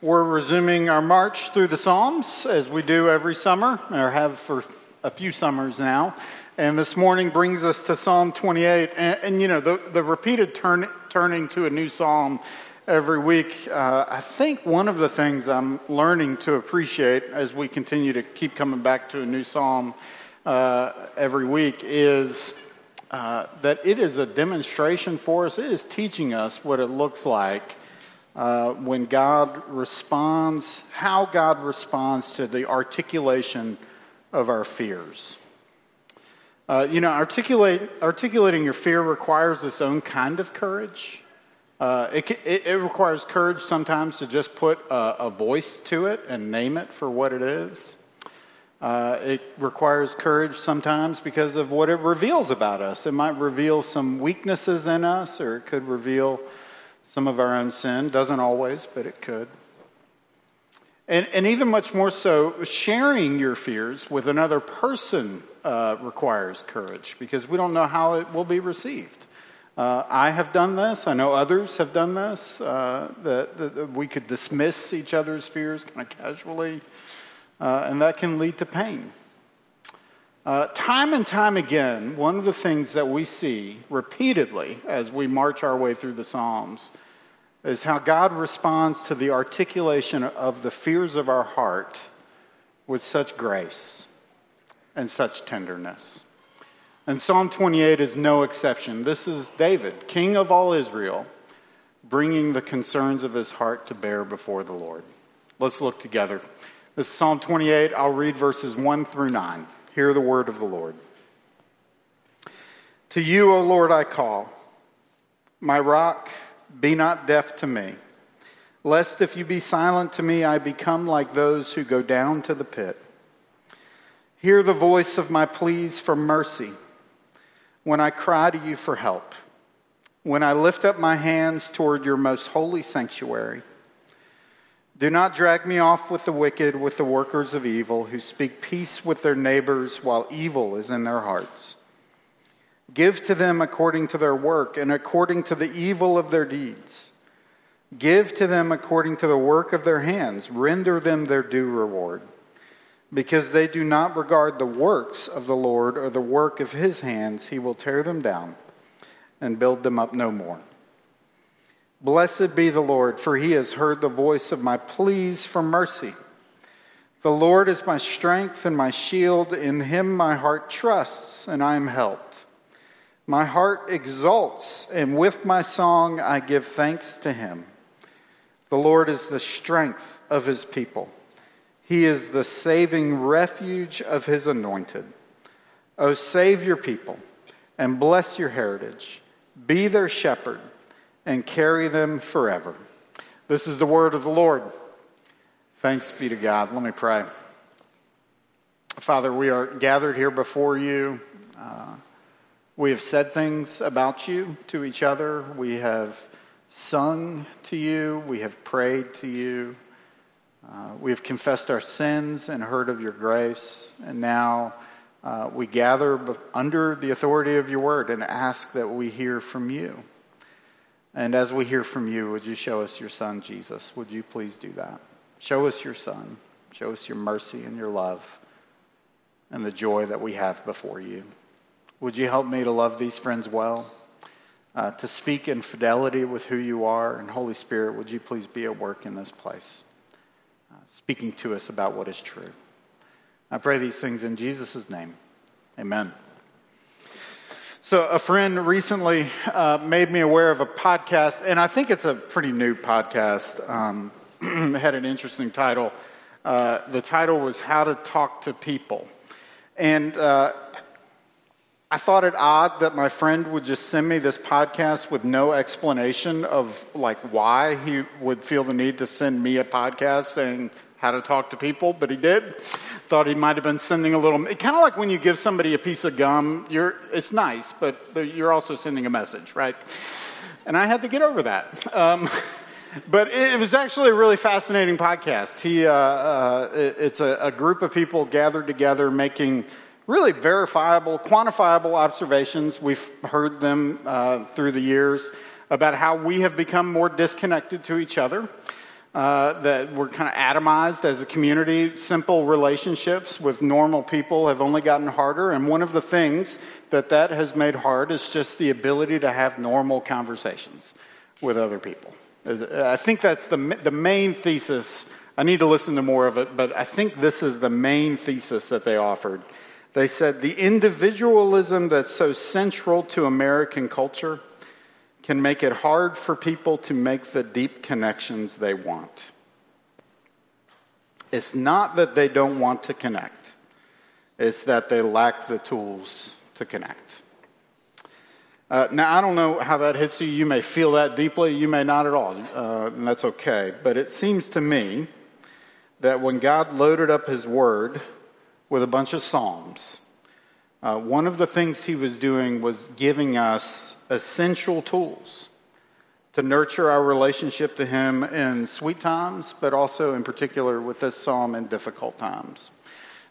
We're resuming our march through the Psalms as we do every summer, or have for a few summers now. And this morning brings us to Psalm 28. And, and you know, the, the repeated turn, turning to a new psalm every week, uh, I think one of the things I'm learning to appreciate as we continue to keep coming back to a new psalm uh, every week is uh, that it is a demonstration for us. It is teaching us what it looks like uh, when God responds, how God responds to the articulation of our fears. Uh, you know, articulating your fear requires its own kind of courage. Uh, it, it, it, requires courage sometimes to just put a, a, voice to it and name it for what it is. Uh, it requires courage sometimes because of what it reveals about us. It might reveal some weaknesses in us, or it could reveal some of our own sin. Doesn't always, but it could. And, and even much more so, sharing your fears with another person uh, requires courage because we don't know how it will be received. Uh, I have done this. I know others have done this. Uh, that, we could dismiss each other's fears kind of casually, uh, and that can lead to pain. Uh, time and time again, one of the things that we see repeatedly as we march our way through the Psalms is how God responds to the articulation of the fears of our heart with such grace and such tenderness. And Psalm 28 is no exception. This is David, king of all Israel, bringing the concerns of his heart to bear before the Lord. Let's look together. This is Psalm 28. I'll read verses 1 through 9. Hear the word of the Lord. To you, O Lord, I call, my rock be not deaf to me, lest if you be silent to me, I become like those who go down to the pit. Hear the voice of my pleas for mercy when I cry to you for help, when I lift up my hands toward your most holy sanctuary. Do not drag me off with the wicked, with the workers of evil, who speak peace with their neighbors while evil is in their hearts. Give to them according to their work and according to the evil of their deeds. Give to them according to the work of their hands. Render them their due reward. Because they do not regard the works of the Lord or the work of his hands, he will tear them down and build them up no more. Blessed be the Lord, for he has heard the voice of my pleas for mercy. The Lord is my strength and my shield. In him my heart trusts, and I am helped. My heart exults, and with my song I give thanks to him. The Lord is the strength of his people, he is the saving refuge of his anointed. O save your people and bless your heritage, be their shepherd, and carry them forever. This is the word of the Lord. Thanks be to God. Let me pray. Father, we are gathered here before you. Uh, we have said things about you to each other. We have sung to you. We have prayed to you. Uh, we have confessed our sins and heard of your grace. And now uh, we gather under the authority of your word and ask that we hear from you. And as we hear from you, would you show us your son, Jesus? Would you please do that? Show us your son. Show us your mercy and your love and the joy that we have before you. Would you help me to love these friends well? Uh, to speak in fidelity with who you are. And Holy Spirit, would you please be at work in this place, uh, speaking to us about what is true? I pray these things in Jesus' name. Amen. So, a friend recently uh, made me aware of a podcast, and I think it's a pretty new podcast. Um, had an interesting title. Uh, the title was How to Talk to People. And uh, I thought it odd that my friend would just send me this podcast with no explanation of like why he would feel the need to send me a podcast saying how to talk to people, but he did. Thought he might have been sending a little. Kind of like when you give somebody a piece of gum. You're, it's nice, but you're also sending a message, right? And I had to get over that. Um, but it was actually a really fascinating podcast. He, uh, uh, it's a, a group of people gathered together making really verifiable, quantifiable observations. We've heard them uh, through the years about how we have become more disconnected to each other. uh, that we're kind of atomized as a community. Simple relationships with normal people have only gotten harder. And one of the things that that has made hard is just the ability to have normal conversations with other people. I think that's the, the main thesis. I need to listen to more of it, but I think this is the main thesis that they offered. They said the individualism that's so central to American culture can make it hard for people to make the deep connections they want. It's not that they don't want to connect, it's that they lack the tools to connect. Uh, now, I don't know how that hits you. You may feel that deeply, you may not at all, uh, and that's okay. But it seems to me that when God loaded up His Word with a bunch of Psalms, uh, one of the things He was doing was giving us essential tools to nurture our relationship to Him in sweet times, but also in particular with this psalm in difficult times.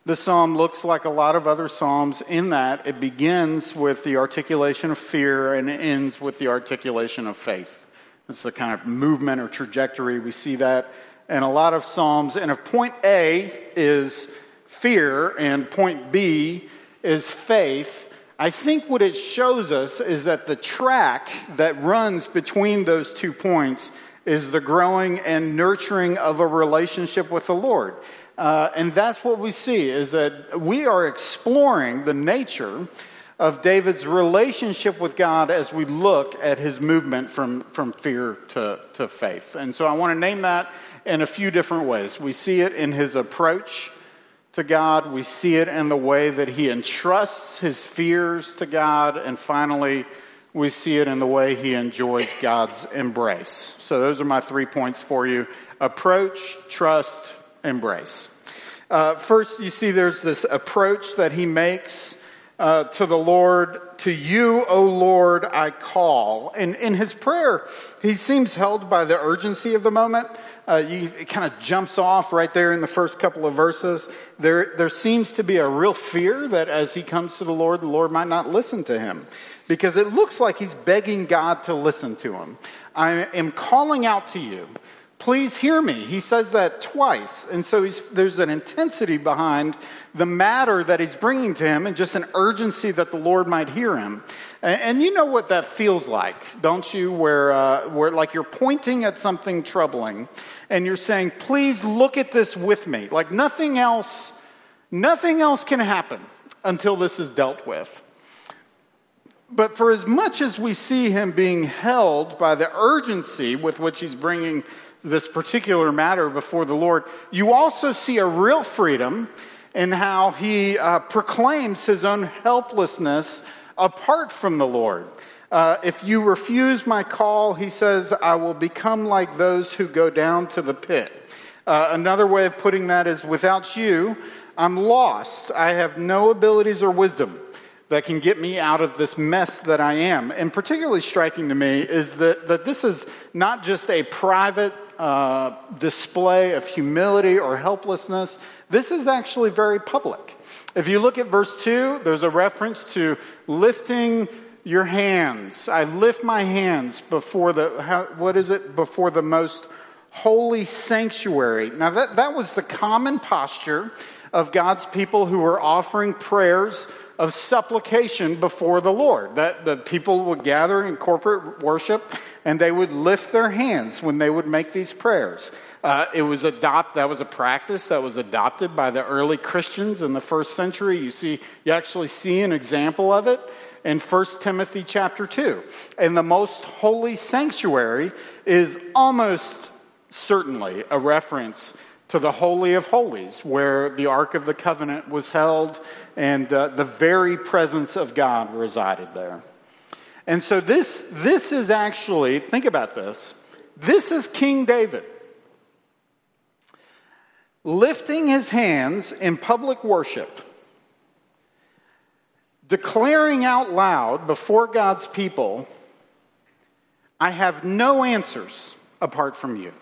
This psalm looks like a lot of other psalms in that it begins with the articulation of fear and ends with the articulation of faith. It's the kind of movement or trajectory. We see that in a lot of psalms. And if point A is fear and point B is faith, I think what it shows us is that the track that runs between those two points is the growing and nurturing of a relationship with the Lord. Uh, and that's what we see is that we are exploring the nature of David's relationship with God as we look at his movement from, from fear to, to faith. And so I want to name that in a few different ways. We see it in his approach to God. We see it in the way that he entrusts his fears to God. And finally, we see it in the way he enjoys God's embrace. So, those are my three points for you approach, trust, embrace. Uh, first, you see there's this approach that he makes uh, to the Lord. To you, O Lord, I call. And in his prayer, he seems held by the urgency of the moment uh, you, it kind of jumps off right there in the first couple of verses. There, there seems to be a real fear that as he comes to the Lord, the Lord might not listen to him because it looks like he's begging God to listen to him. I am calling out to you. Please hear me. He says that twice. And so there's an intensity behind the matter that he's bringing to him and just an urgency that the Lord might hear him. And, and you know what that feels like, don't you? Where, uh, where like you're pointing at something troubling and you're saying, please look at this with me. Like nothing else, nothing else can happen until this is dealt with. But for as much as we see him being held by the urgency with which he's bringing this particular matter before the Lord, you also see a real freedom in how he uh, proclaims his own helplessness apart from the Lord. Uh, if you refuse my call, he says, I will become like those who go down to the pit. Uh, another way of putting that is, without you, I'm lost. I have no abilities or wisdom that can get me out of this mess that I am. And particularly striking to me is that, that this is not just a private uh, display of humility or helplessness, this is actually very public. If you look at verse 2, there's a reference to lifting your hands. I lift my hands before the, how, what is it? Before the most holy sanctuary. Now, that, that was the common posture of God's people who were offering prayers of supplication before the Lord. That the people would gather in corporate worship and they would lift their hands when they would make these prayers. Uh, it was adopt that was a practice that was adopted by the early Christians in the first century. You see, you actually see an example of it in 1 Timothy chapter 2. And the most holy sanctuary is almost certainly a reference to the Holy of Holies, where the Ark of the Covenant was held and uh, the very presence of God resided there. And so this, this is actually, think about this, this is King David lifting his hands in public worship declaring out loud before God's people, I have no answers apart from you.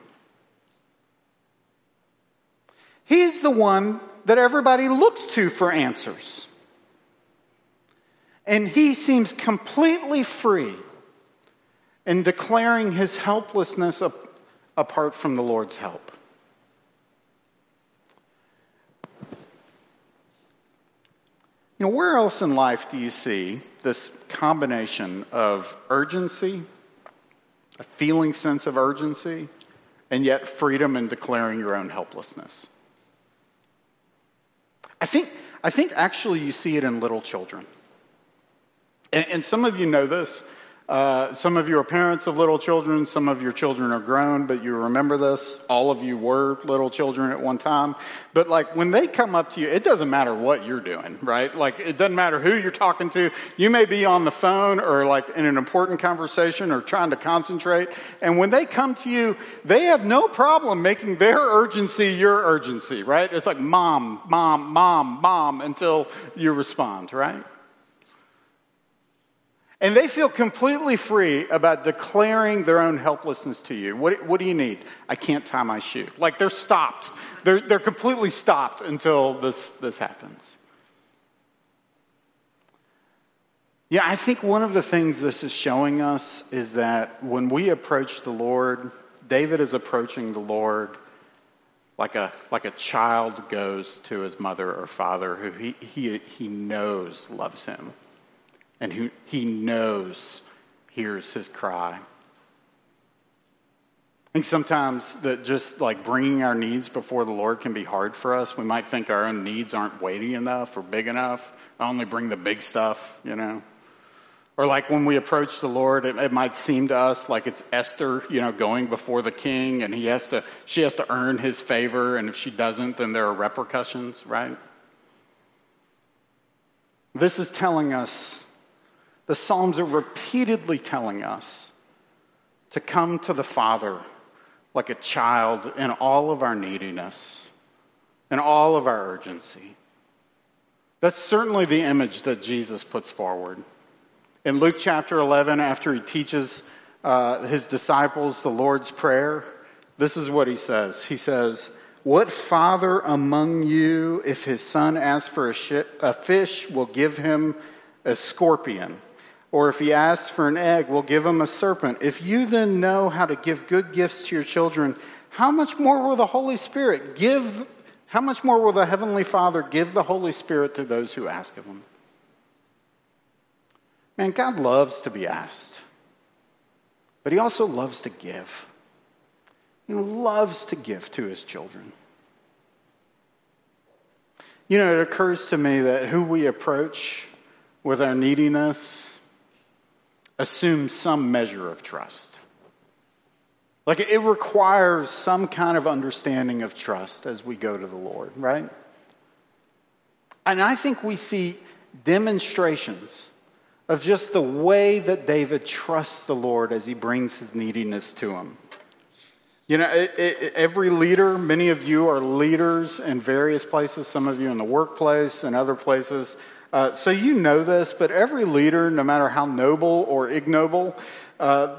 He's the one that everybody looks to for answers. And he seems completely free in declaring his helplessness apart from the Lord's help. You know, where else in life do you see this combination of urgency, a feeling sense of urgency, and yet freedom in declaring your own helplessness? I think, I think actually you see it in little children. And, and some of you know this. Uh, some of you are parents of little children. Some of your children are grown, but you remember this. All of you were little children at one time. But like when they come up to you, it doesn't matter what you're doing, right? Like it doesn't matter who you're talking to. You may be on the phone or like in an important conversation or trying to concentrate. And when they come to you, they have no problem making their urgency your urgency, right? It's like mom, mom, mom, mom until you respond, right? And they feel completely free about declaring their own helplessness to you. What, what do you need? I can't tie my shoe. Like they're stopped. They're, they're completely stopped until this, this happens. Yeah, I think one of the things this is showing us is that when we approach the Lord, David is approaching the Lord like a, like a child goes to his mother or father who he, he, he knows loves him and who he knows hears his cry. I think sometimes that just like bringing our needs before the Lord can be hard for us. We might think our own needs aren't weighty enough or big enough. I only bring the big stuff, you know. Or like when we approach the Lord, it, it, might seem to us like it's Esther, you know, going before the king and he has to, she has to earn his favor. And if she doesn't, then there are repercussions, right? This is telling us the Psalms are repeatedly telling us to come to the Father like a child in all of our neediness and all of our urgency. That's certainly the image that Jesus puts forward. In Luke chapter 11, after he teaches uh, his disciples the Lord's Prayer, this is what he says. He says, What father among you, if his son asks for a, a fish, will give him a scorpion? Or if he asks for an egg, we'll give him a serpent. If you then know how to give good gifts to your children, how much more will the Holy Spirit give? How much more will the Heavenly Father give the Holy Spirit to those who ask of him? Man, God loves to be asked, but he also loves to give. He loves to give to his children. You know, it occurs to me that who we approach with our neediness, assumes some measure of trust. Like it requires some kind of understanding of trust as we go to the Lord, right? And I think we see demonstrations of just the way that David trusts the Lord as he brings his neediness to him. You know, it, it, every leader, many of you are leaders in various places, some of you in the workplace and other places. Uh, so you know this, but every leader, no matter how noble or ignoble, uh,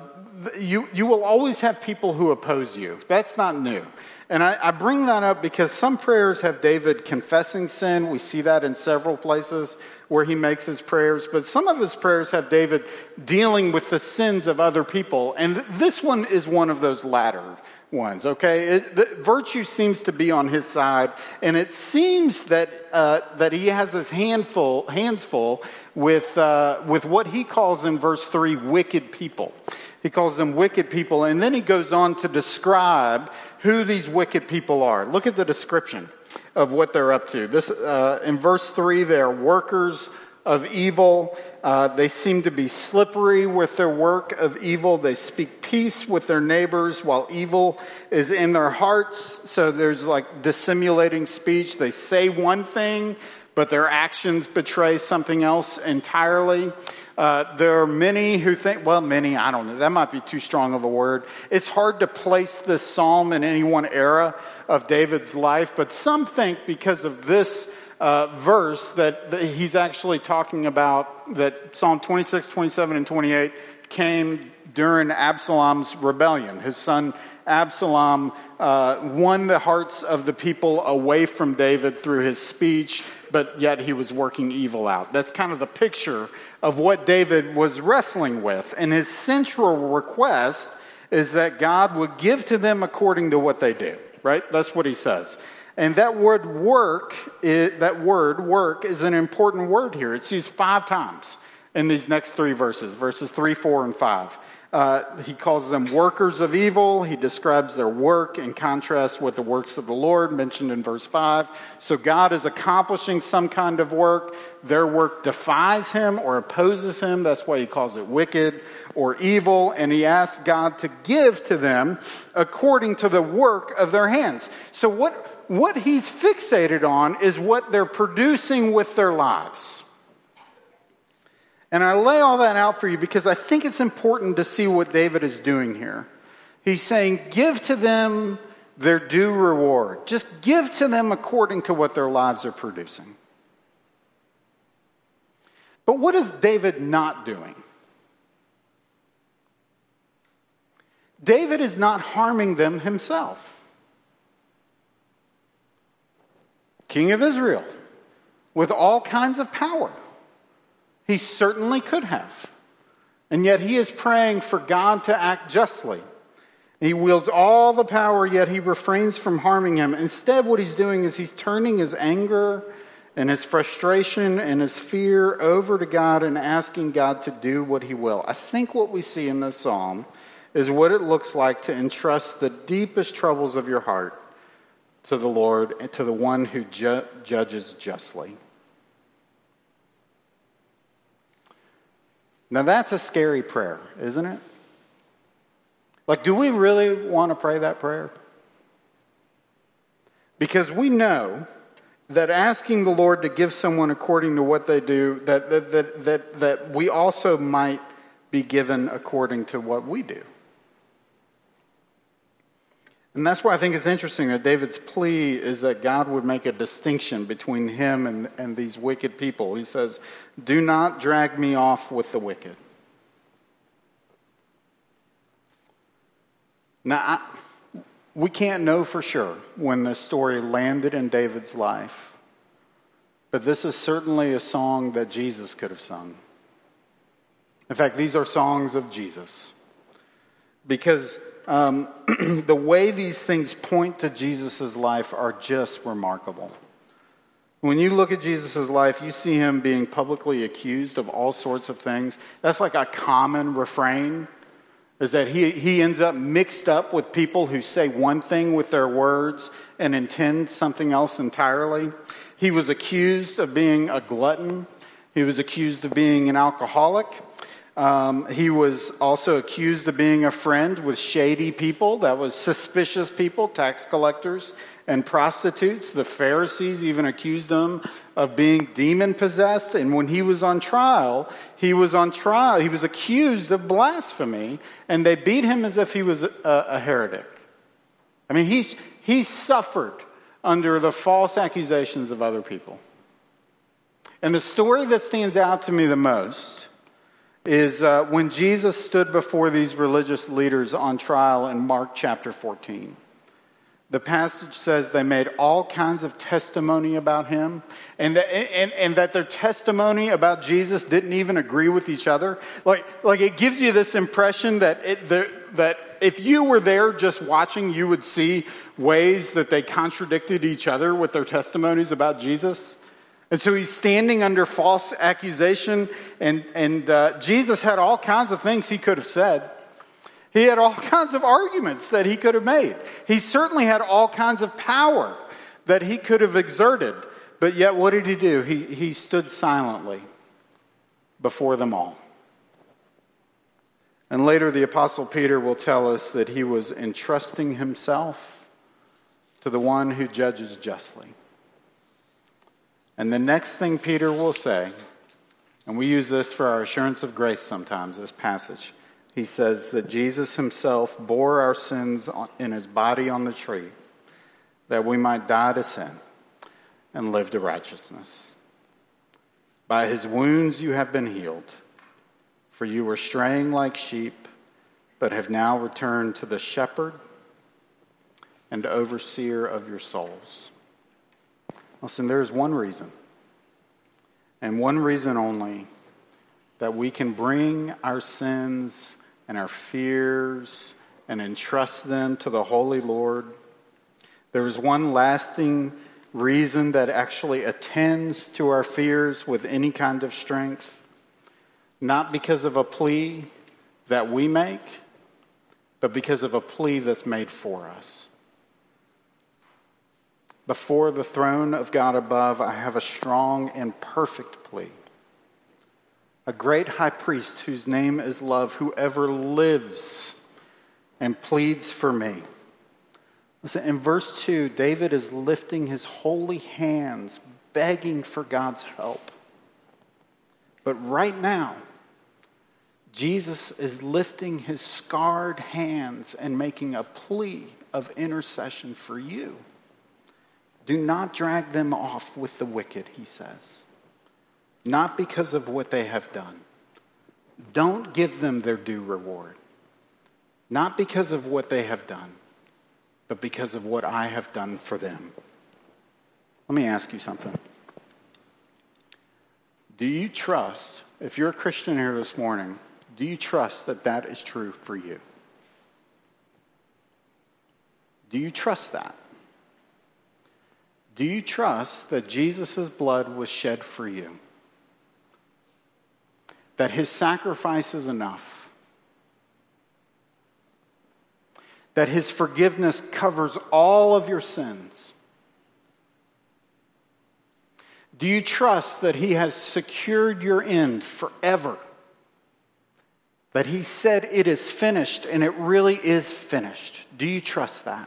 you, you will always have people who oppose you. That's not new. And I, I, bring that up because some prayers have David confessing sin. We see that in several places where he makes his prayers. But some of his prayers have David dealing with the sins of other people. And this one is one of those latter ones, okay? It, the, virtue seems to be on his side, and it seems that, uh, that he has his handful, hands full with, uh, with what he calls in verse 3 wicked people. He calls them wicked people, and then he goes on to describe who these wicked people are. Look at the description of what they're up to. This, uh, in verse 3, they are workers of evil. Uh, they seem to be slippery with their work of evil. They speak peace with their neighbors while evil is in their hearts. So there's like dissimulating speech. They say one thing, but their actions betray something else entirely. Uh, there are many who think, well, many, I don't know, that might be too strong of a word. It's hard to place this psalm in any one era of David's life, but some think because of this uh, verse that, that he's actually talking about that Psalm 26, 27, and 28 came during Absalom's rebellion. His son Absalom uh, won the hearts of the people away from David through his speech, but yet he was working evil out. That's kind of the picture of what David was wrestling with. And his central request is that God would give to them according to what they do, right? That's what he says. And that word work, is, that word work is an important word here. It's used five times in these next three verses, verses three, four, and five. Uh, he calls them workers of evil. He describes their work in contrast with the works of the Lord mentioned in verse 5. So God is accomplishing some kind of work. Their work defies him or opposes him. That's why he calls it wicked or evil. And he asks God to give to them according to the work of their hands. So what, what he's fixated on is what they're producing with their lives. And I lay all that out for you because I think it's important to see what David is doing here. He's saying, give to them their due reward. Just give to them according to what their lives are producing. But what is David not doing? David is not harming them himself. King of Israel, with all kinds of power. He certainly could have. And yet he is praying for God to act justly. He wields all the power, yet he refrains from harming him. Instead, what he's doing is he's turning his anger and his frustration and his fear over to God and asking God to do what he will. I think what we see in this psalm is what it looks like to entrust the deepest troubles of your heart to the Lord and to the one who ju- judges justly. Now, that's a scary prayer, isn't it? Like, do we really want to pray that prayer? Because we know that asking the Lord to give someone according to what they do, that, that, that, that, that we also might be given according to what we do. And that's why I think it's interesting that David's plea is that God would make a distinction between him and, and these wicked people. He says, Do not drag me off with the wicked. Now, I, we can't know for sure when this story landed in David's life, but this is certainly a song that Jesus could have sung. In fact, these are songs of Jesus. Because um, the way these things point to Jesus' life are just remarkable. When you look at Jesus' life, you see him being publicly accused of all sorts of things. That's like a common refrain, is that he, he ends up mixed up with people who say one thing with their words and intend something else entirely. He was accused of being a glutton. He was accused of being an alcoholic. Um, he was also accused of being a friend with shady people, that was suspicious people, tax collectors and prostitutes. The Pharisees even accused him of being demon possessed. And when he was on trial, he was on trial. He was accused of blasphemy, and they beat him as if he was a, a heretic. I mean, he's, he suffered under the false accusations of other people. And the story that stands out to me the most is uh, when Jesus stood before these religious leaders on trial in Mark chapter 14. The passage says they made all kinds of testimony about him, and that, and, and that their testimony about Jesus didn't even agree with each other. Like, like it gives you this impression that, it, the, that if you were there just watching, you would see ways that they contradicted each other with their testimonies about Jesus. And so he's standing under false accusation, and, and uh, Jesus had all kinds of things he could have said. He had all kinds of arguments that he could have made. He certainly had all kinds of power that he could have exerted. But yet, what did he do? He, he stood silently before them all. And later, the Apostle Peter will tell us that he was entrusting himself to the one who judges justly. And the next thing Peter will say, and we use this for our assurance of grace sometimes, this passage, he says that Jesus himself bore our sins in his body on the tree that we might die to sin and live to righteousness. By his wounds you have been healed, for you were straying like sheep, but have now returned to the shepherd and overseer of your souls. Listen, there is one reason, and one reason only, that we can bring our sins and our fears and entrust them to the Holy Lord. There is one lasting reason that actually attends to our fears with any kind of strength, not because of a plea that we make, but because of a plea that's made for us. Before the throne of God above, I have a strong and perfect plea. A great high priest whose name is love, whoever lives and pleads for me. Listen, in verse 2, David is lifting his holy hands, begging for God's help. But right now, Jesus is lifting his scarred hands and making a plea of intercession for you. Do not drag them off with the wicked, he says, not because of what they have done. Don't give them their due reward, not because of what they have done, but because of what I have done for them. Let me ask you something. Do you trust, if you're a Christian here this morning, do you trust that that is true for you? Do you trust that? Do you trust that Jesus' blood was shed for you? That his sacrifice is enough? That his forgiveness covers all of your sins? Do you trust that he has secured your end forever? that he said it is finished and it really is finished. Do you trust that?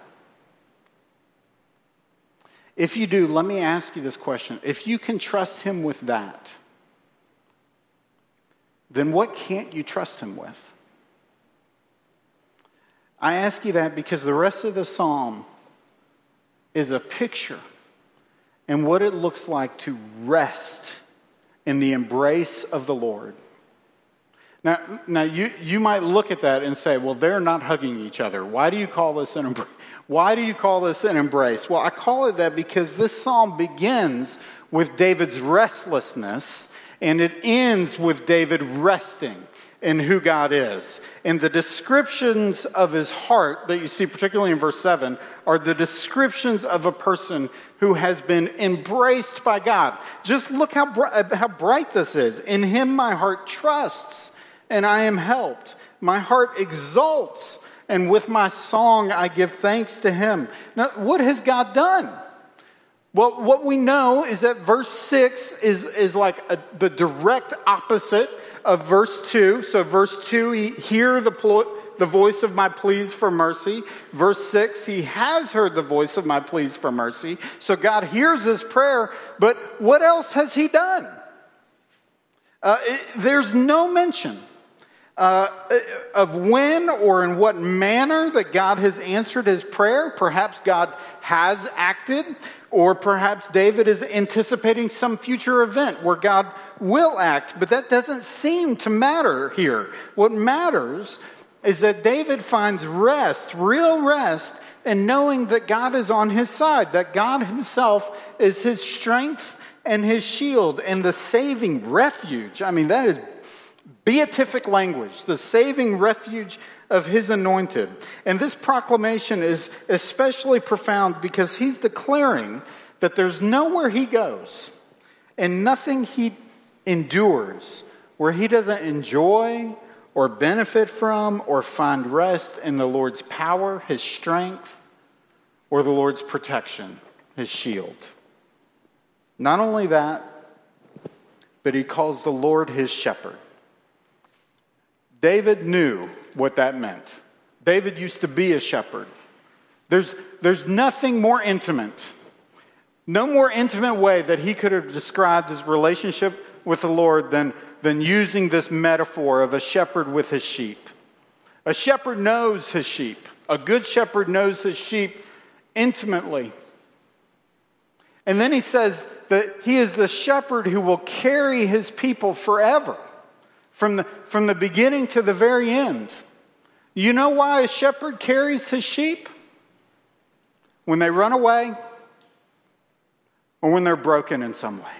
If you do, let me ask you this question. If you can trust him with that, then what can't you trust him with? I ask you that because the rest of the psalm is a picture and what it looks like to rest in the embrace of the Lord. Now, now you, you might look at that and say, well, they're not hugging each other. Why do you call this an embrace? Why do you call this an embrace? Well, I call it that because this psalm begins with David's restlessness and it ends with David resting in who God is. And the descriptions of his heart that you see, particularly in verse 7, are the descriptions of a person who has been embraced by God. Just look how, how bright this is. In him my heart trusts and I am helped. My heart exults, and with my song I give thanks to him. Now, what has God done? Well, what we know is that verse 6 is, is like a, the direct opposite of verse 2. So, verse 2, he hear the, plo- the voice of my pleas for mercy. Verse 6, he has heard the voice of my pleas for mercy. So, God hears his prayer, but what else has he done? Uh, it, there's no mention uh, of when or in what manner that God has answered his prayer. Perhaps God has acted, or perhaps David is anticipating some future event where God will act, but that doesn't seem to matter here. What matters is that David finds rest, real rest, in knowing that God is on his side, that God himself is his strength and his shield and the saving refuge. I mean, that is beatific language, the saving refuge of his anointed. And this proclamation is especially profound because he's declaring that there's nowhere he goes and nothing he endures where he doesn't enjoy or benefit from or find rest in the Lord's power, his strength, or the Lord's protection, his shield. Not only that, but he calls the Lord his shepherd. David knew what that meant. David used to be a shepherd. There's, there's nothing more intimate, no more intimate way that he could have described his relationship with the Lord than, than using this metaphor of a shepherd with his sheep. A shepherd knows his sheep. A good shepherd knows his sheep intimately. And then he says that he is the shepherd who will carry his people forever from the, from the beginning to the very end. You know why a shepherd carries his sheep? When they run away or when they're broken in some way.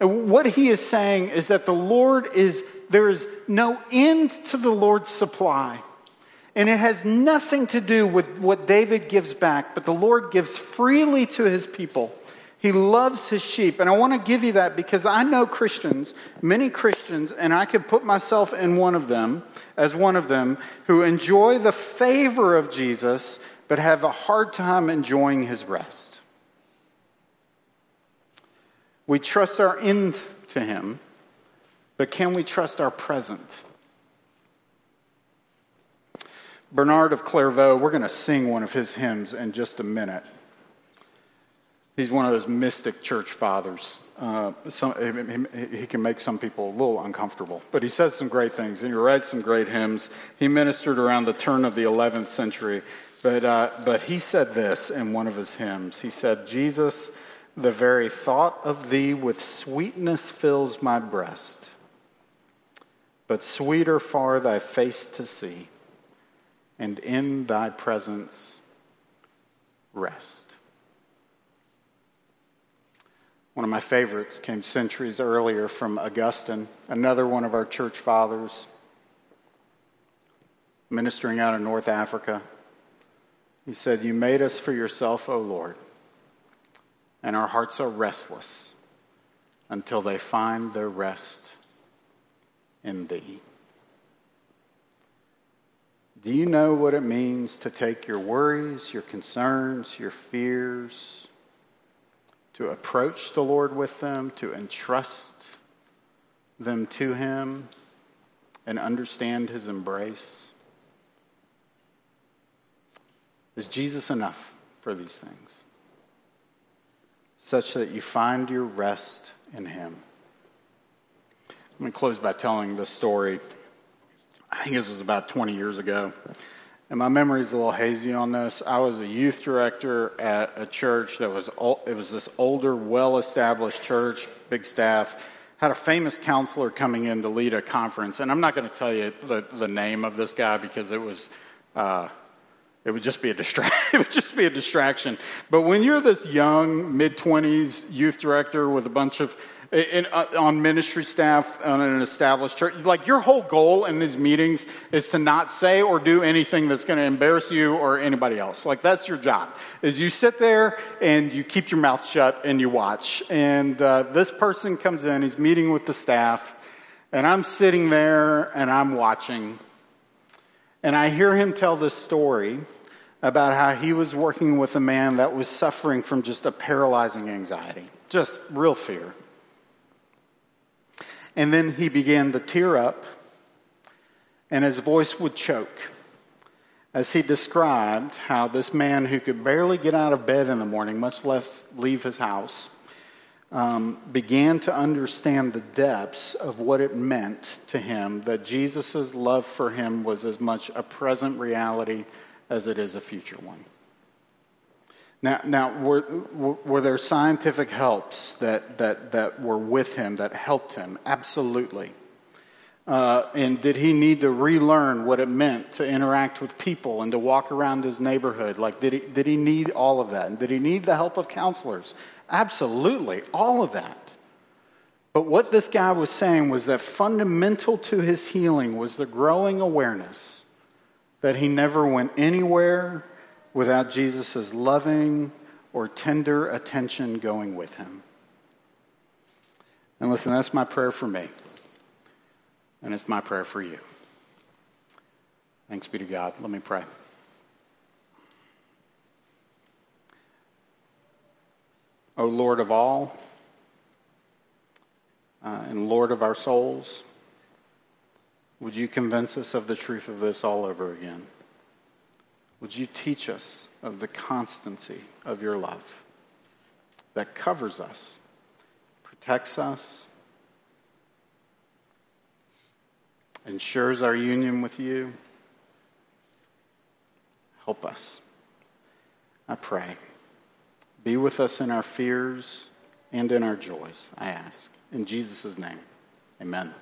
And what he is saying is that the Lord is There is no end to the Lord's supply. And it has nothing to do with what David gives back, but the Lord gives freely to his people. He loves his sheep. And I want to give you that because I know Christians, many Christians, and I could put myself in one of them, as one of them, who enjoy the favor of Jesus, but have a hard time enjoying his rest. We trust our end to him, but can we trust our present? Bernard of Clairvaux, we're going to sing one of his hymns in just a minute. He's one of those mystic church fathers. Uh, some, he, he, can make some people a little uncomfortable, but he says some great things and he writes some great hymns. He ministered around the turn of the 11th century, but, uh, but he said this in one of his hymns. He said, Jesus, the very thought of thee with sweetness fills my breast, but sweeter far thy face to see and in thy presence rest. One of my favorites came centuries earlier from Augustine, another one of our church fathers, ministering out of North Africa. He said, You made us for yourself, O Lord, and our hearts are restless until they find their rest in thee. Do you know what it means to take your worries, your concerns, your fears, to approach the Lord with them, to entrust them to Him, and understand His embrace? Is Jesus enough for these things? Such that you find your rest in Him. I'm going to close by telling the story I think this was about 20 years ago. And my memory is a little hazy on this. I was a youth director at a church that was, it was this older, well established church, big staff, had a famous counselor coming in to lead a conference. And I'm not going to tell you the, the name of this guy because it was, uh, it would just be a it would just be a distraction. But when you're this young, mid 20s youth director with a bunch of in, uh, on ministry staff on an established church. Like your whole goal in these meetings is to not say or do anything that's going to embarrass you or anybody else. Like that's your job. Is you sit there and you keep your mouth shut and you watch. And uh, this person comes in. He's meeting with the staff, and I'm sitting there and I'm watching, and I hear him tell this story about how he was working with a man that was suffering from just a paralyzing anxiety, just real fear. And then he began to tear up, and his voice would choke as he described how this man who could barely get out of bed in the morning, much less leave his house, um, began to understand the depths of what it meant to him that Jesus' love for him was as much a present reality as it is a future one. Now, now were, were there scientific helps that, that, that were with him that helped him? Absolutely. Uh, and did he need to relearn what it meant to interact with people and to walk around his neighborhood? Like, did he, did he need all of that? And did he need the help of counselors? Absolutely, all of that. But what this guy was saying was that fundamental to his healing was the growing awareness that he never went anywhere without Jesus' loving or tender attention going with him. And listen, that's my prayer for me. And it's my prayer for you. Thanks be to God. Let me pray. O Lord of all, uh, and Lord of our souls, would you convince us of the truth of this all over again? Would you teach us of the constancy of your love that covers us, protects us, ensures our union with you? Help us. I pray. Be with us in our fears and in our joys, I ask. In Jesus' name, amen.